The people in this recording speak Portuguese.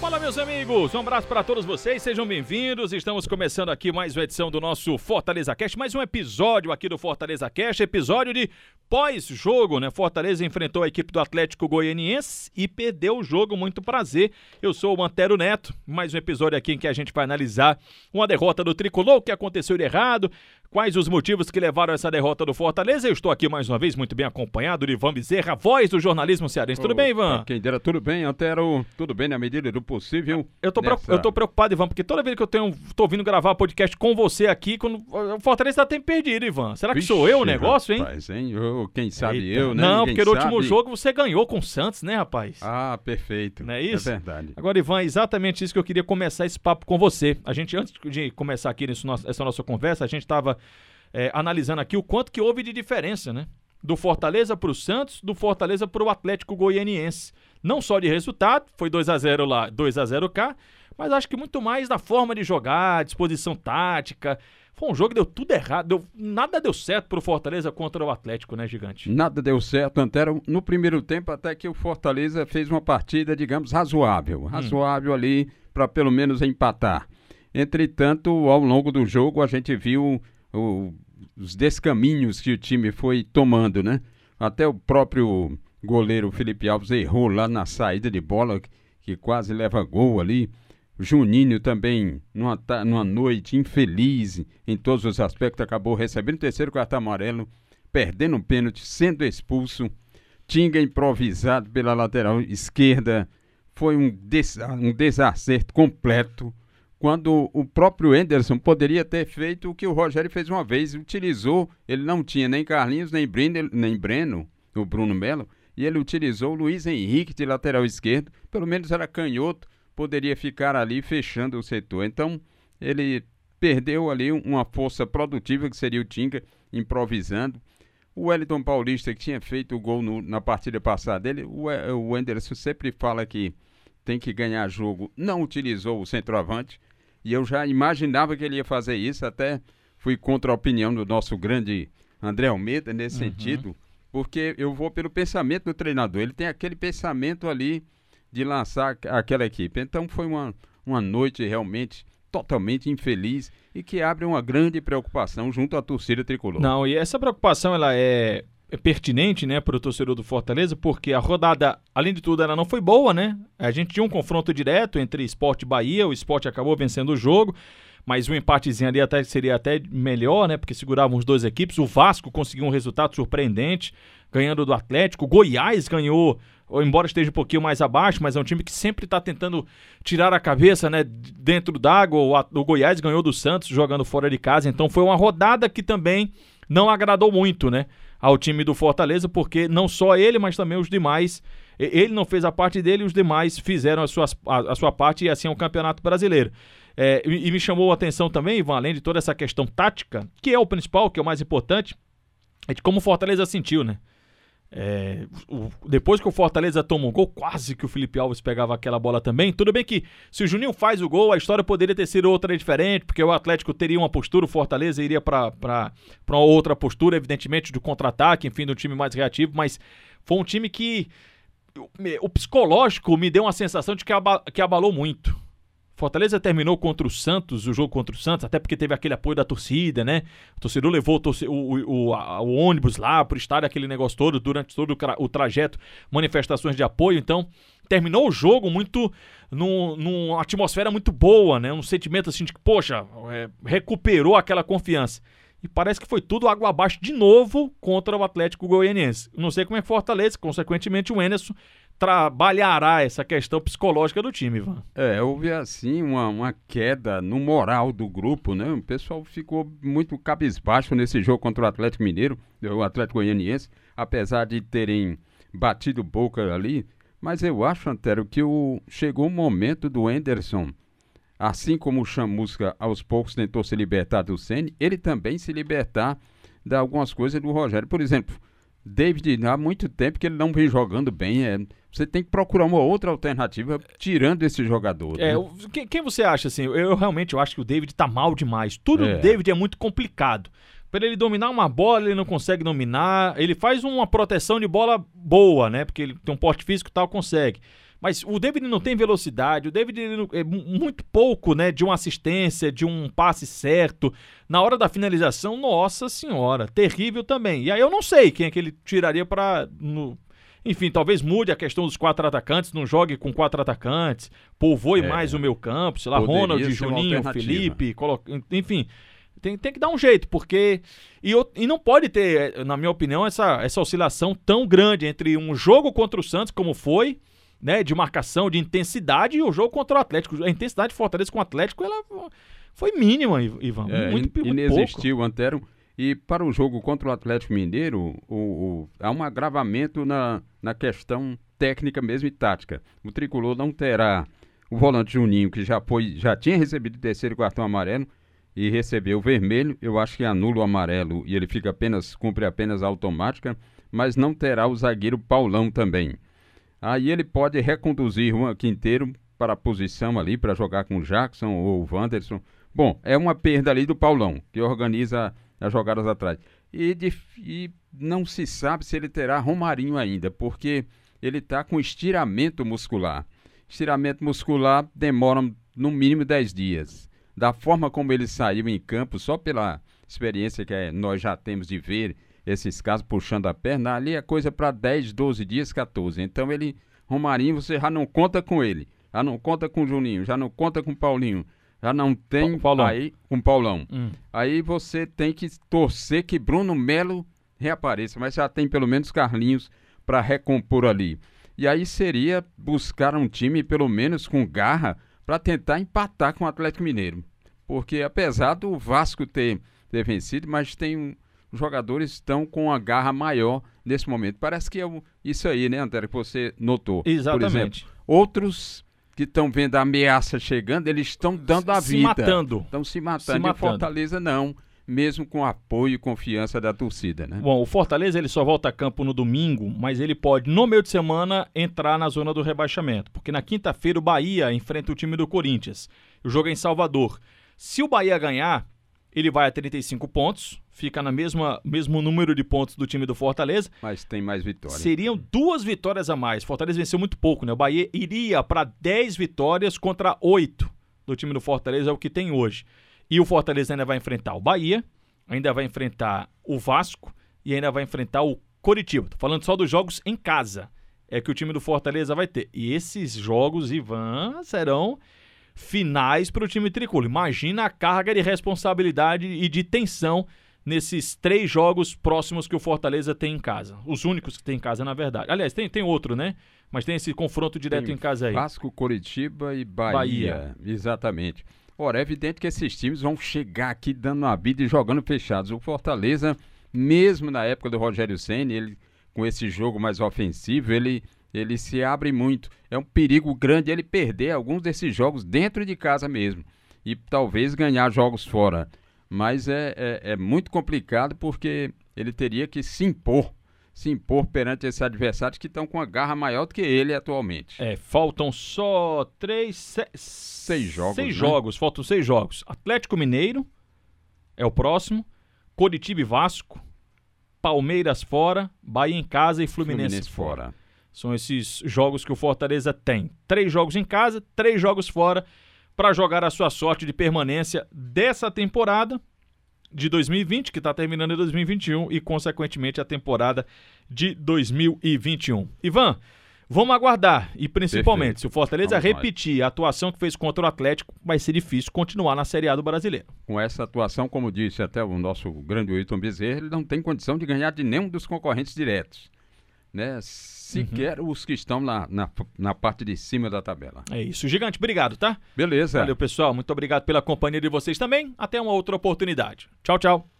Fala, meus amigos! Um abraço para todos vocês, sejam bem-vindos. Estamos começando aqui mais uma edição do nosso Fortaleza Cast, mais um episódio aqui do Fortaleza Cast, episódio de pós-jogo, né? Fortaleza enfrentou a equipe do Atlético Goianiense e perdeu o jogo. Muito prazer. Eu sou o Antero Neto. Mais um episódio aqui em que a gente vai analisar uma derrota do Tricolor, o que aconteceu de errado, Quais os motivos que levaram a essa derrota do Fortaleza? Eu estou aqui mais uma vez muito bem acompanhado de Ivan Bezerra, voz do jornalismo cearense. Tudo bem, Ivan? Quem dera, tudo bem, Antero. Tudo bem na medida do possível. Eu tô, nessa... eu tô preocupado, Ivan, porque toda vez que eu tenho, tô vindo gravar podcast com você aqui, quando o Fortaleza tá tempo perdido, Ivan. Será que Vixe, sou eu o negócio, hein? Rapaz, hein? Eu, quem sabe Eita. eu, né? Não, Ninguém porque no sabe. último jogo você ganhou com o Santos, né, rapaz? Ah, perfeito. Não é isso? É verdade. Agora, Ivan, é exatamente isso que eu queria começar esse papo com você. A gente, antes de começar aqui nesse nosso, essa nossa conversa, a gente tava é, analisando aqui o quanto que houve de diferença, né? Do Fortaleza para o Santos, do Fortaleza para o Atlético Goianiense. Não só de resultado, foi 2 a 0 lá, 2 a 0 cá, mas acho que muito mais da forma de jogar, disposição tática. Foi um jogo que deu tudo errado, deu, nada deu certo para o Fortaleza contra o Atlético, né, Gigante? Nada deu certo, Antero. No primeiro tempo, até que o Fortaleza fez uma partida, digamos, razoável. Razoável hum. ali para pelo menos empatar. Entretanto, ao longo do jogo, a gente viu o, os descaminhos que o time foi tomando, né? Até o próprio goleiro Felipe Alves errou lá na saída de bola, que quase leva gol ali. Juninho também, numa, numa noite infeliz em todos os aspectos, acabou recebendo o terceiro cartão amarelo, perdendo um pênalti, sendo expulso. Tinga improvisado pela lateral esquerda. Foi um, des um desacerto completo quando o próprio Enderson poderia ter feito o que o Rogério fez uma vez, utilizou, ele não tinha nem Carlinhos, nem Breno, nem Breno, o Bruno Melo, e ele utilizou o Luiz Henrique de lateral esquerdo, pelo menos era canhoto, poderia ficar ali fechando o setor. Então, ele perdeu ali uma força produtiva que seria o Tinga improvisando. O Wellington Paulista, que tinha feito o gol no, na partida passada, ele, o, o Enderson sempre fala que tem que ganhar jogo, não utilizou o centroavante, e eu já imaginava que ele ia fazer isso, até fui contra a opinião do nosso grande André Almeida nesse uhum. sentido, porque eu vou pelo pensamento do treinador. Ele tem aquele pensamento ali de lançar aquela equipe. Então foi uma, uma noite realmente totalmente infeliz e que abre uma grande preocupação junto à torcida tricolor. Não, e essa preocupação ela é é pertinente, né, para o torcedor do Fortaleza, porque a rodada, além de tudo, ela não foi boa, né? A gente tinha um confronto direto entre Esporte e Bahia, o Esporte acabou vencendo o jogo, mas um empatezinho ali até seria até melhor, né? Porque seguravam os dois equipes. O Vasco conseguiu um resultado surpreendente, ganhando do Atlético. Goiás ganhou, embora esteja um pouquinho mais abaixo, mas é um time que sempre está tentando tirar a cabeça, né? Dentro d'água. O Goiás ganhou do Santos jogando fora de casa. Então foi uma rodada que também não agradou muito, né? Ao time do Fortaleza, porque não só ele, mas também os demais. Ele não fez a parte dele, os demais fizeram a, suas, a, a sua parte e assim é o Campeonato Brasileiro. É, e, e, me chamou a atenção também, Ivan, além de toda essa questão tática, que é o principal, que é o mais importante, é de como o Fortaleza sentiu, né? É, o, depois que o Fortaleza toma um gol, quase que o Felipe Alves pegava aquela bola também. Tudo bem que se o Juninho faz o gol, a história poderia ter sido outra diferente, porque o Atlético teria uma postura, o Fortaleza iria para uma outra postura, evidentemente, de contra-ataque, enfim, do time mais reativo, mas foi um time que o, o psicológico me deu uma sensação de que, aba, que abalou muito. Fortaleza terminou contra o Santos, o jogo contra o Santos, até porque teve aquele apoio da torcida, né? O torcedor levou o, torce, o, o, o ônibus lá pro estádio, aquele negócio todo, durante todo o, trajeto, manifestações de apoio. Então, terminou o jogo muito num, numa atmosfera muito boa, né? Um sentimento assim de que, poxa, é, recuperou aquela confiança. E parece que foi tudo água abaixo de novo contra o Atlético Goianiense. Não sei como é Fortaleza, consequentemente o Enerson trabalhará essa questão psicológica do time, Ivan. É, houve assim uma, uma queda no moral do grupo, né? O pessoal ficou muito cabisbaixo nesse jogo contra o Atlético Mineiro, o Atlético Goianiense, apesar de terem batido boca ali. Mas eu acho, Antero, que o, chegou o momento do Enderson, assim como o Chamusca aos poucos tentou se libertar do Sene, ele também se libertar de algumas coisas do Rogério. Por exemplo, David, há muito tempo que ele não vem jogando bem. É, você tem que procurar uma outra alternativa tirando esse jogador. É, né? quem, quem, você acha assim? Eu, eu, realmente eu acho que o David tá mal demais. Tudo é. do David é muito complicado. Para ele dominar uma bola, ele não consegue dominar. Ele faz uma proteção de bola boa, né? Porque ele tem um porte físico e tal, consegue. Mas o David não tem velocidade, o David é muito pouco, né, de uma assistência, de um passe certo. Na hora da finalização, nossa senhora, terrível também. E aí eu não sei quem é que ele tiraria para enfim, talvez mude a questão dos quatro atacantes, não jogue com quatro atacantes, povoe é, mais o meu campo, sei lá, Ronald, Juninho, Felipe, coloca, enfim. Tem, tem que dar um jeito, porque. E, e não pode ter, na minha opinião, essa, essa oscilação tão grande entre um jogo contra o Santos, como foi, né, de marcação, de intensidade e o jogo contra o Atlético. A intensidade de Fortaleza com o Atlético ela foi mínima, Ivan. É, muito, in, muito inexistiu, Antero. E para o jogo contra o Atlético Mineiro, o, o, há um agravamento na, na questão técnica mesmo e tática. O tricolor não terá o volante Juninho, que já, foi, já tinha recebido o terceiro cartão amarelo e recebeu o vermelho. Eu acho que anula o amarelo e ele fica apenas, cumpre apenas a automática, mas não terá o zagueiro Paulão também. Aí ele pode reconduzir Juan Quinteiro para a posição ali, para jogar com o Jackson ou o Wanderson. Bom, é uma perda ali do Paulão, que organiza as jogadas atrás. E, de, e não se sabe se ele terá Romarinho ainda, porque ele está com estiramento muscular. Estiramento muscular demora no mínimo 10 dias. Da forma como ele saiu em campo, só pela experiência que é, nós já temos de ver esses casos puxando a perna, ali é coisa para 10, 12 dias, 14. Então ele, Romarinho, você já não conta com ele, já não conta com o Juninho, já não conta com o Paulinho, já não tem Paulão. aí com o Paulão. Hum. Aí você tem que torcer que Bruno Melo reapareça, mas já tem pelo menos Carlinhos para recompor ali. E aí seria buscar um time pelo menos com garra para tentar empatar com o Atlético Mineiro. Porque apesar do Vasco ter, ter vencido, mas tem um, os jogadores estão com uma garra maior nesse momento. Parece que é isso aí, né, Antero, que você notou. Exatamente. Por exemplo, outros que estão vendo a ameaça chegando, eles estão dando a se vida. matando. Estão se matando. Se matando. E Fortaleza não mesmo com apoio e confiança da torcida, né? Bom, o Fortaleza ele só volta a campo no domingo, mas ele pode no meio de semana entrar na zona do rebaixamento, porque na quinta-feira o Bahia enfrenta o time do Corinthians. O jogo é em Salvador. Se o Bahia ganhar, ele vai a 35 pontos, fica na mesma mesmo número de pontos do time do Fortaleza. Mas tem mais vitórias. Seriam duas vitórias a mais. Fortaleza venceu muito pouco, né? O Bahia iria para 10 vitórias contra 8 do time do Fortaleza, é o que tem hoje. E o Fortaleza ainda vai enfrentar o Bahia, ainda vai enfrentar o Vasco e ainda vai enfrentar o Coritiba. Tô falando só dos jogos em casa. É que o time do Fortaleza vai ter. E esses jogos, Ivan, serão finais para o time tricolor. Imagina a carga de responsabilidade e de tensão nesses três jogos próximos que o Fortaleza tem em casa. Os únicos que tem em casa, na verdade. Aliás, tem, tem outro, né? Mas tem esse confronto direto tem em casa aí. Vasco, Coritiba e Bahia. Bahia. Exatamente. Ora, é evidente que esses times vão chegar aqui dando uma vida e jogando fechados. O Fortaleza, mesmo na época do Rogério Senna, ele com esse jogo mais ofensivo, ele ele se abre muito. É um perigo grande ele perder alguns desses jogos dentro de casa mesmo. E talvez ganhar jogos fora. Mas é, é, é muito complicado porque ele teria que se impor. Se impor perante esses adversários que estão com a garra maior do que ele atualmente. É, faltam só três. Se, seis jogos. Seis né? jogos, faltam seis jogos. Atlético Mineiro é o próximo. Coritiba e Vasco. Palmeiras fora. Bahia em casa e Fluminense, Fluminense fora. fora. São esses jogos que o Fortaleza tem. Três jogos em casa, três jogos fora, para jogar a sua sorte de permanência dessa temporada de 2020, que está terminando em 2021, e, consequentemente, a temporada de 2021. Ivan, vamos aguardar. E, principalmente, Perfeito. se o Fortaleza vamos repetir mais. a atuação que fez contra o Atlético, vai ser difícil continuar na Série A do Brasileiro. Com essa atuação, como disse até o nosso grande Wilton Bezerra, ele não tem condição de ganhar de nenhum dos concorrentes diretos né? Sequer uhum. os que estão na, na, na, parte de cima da tabela. É isso. Gigante, obrigado, tá? Beleza. Valeu, pessoal. Muito obrigado pela companhia de vocês também. Até uma outra oportunidade. Tchau, tchau.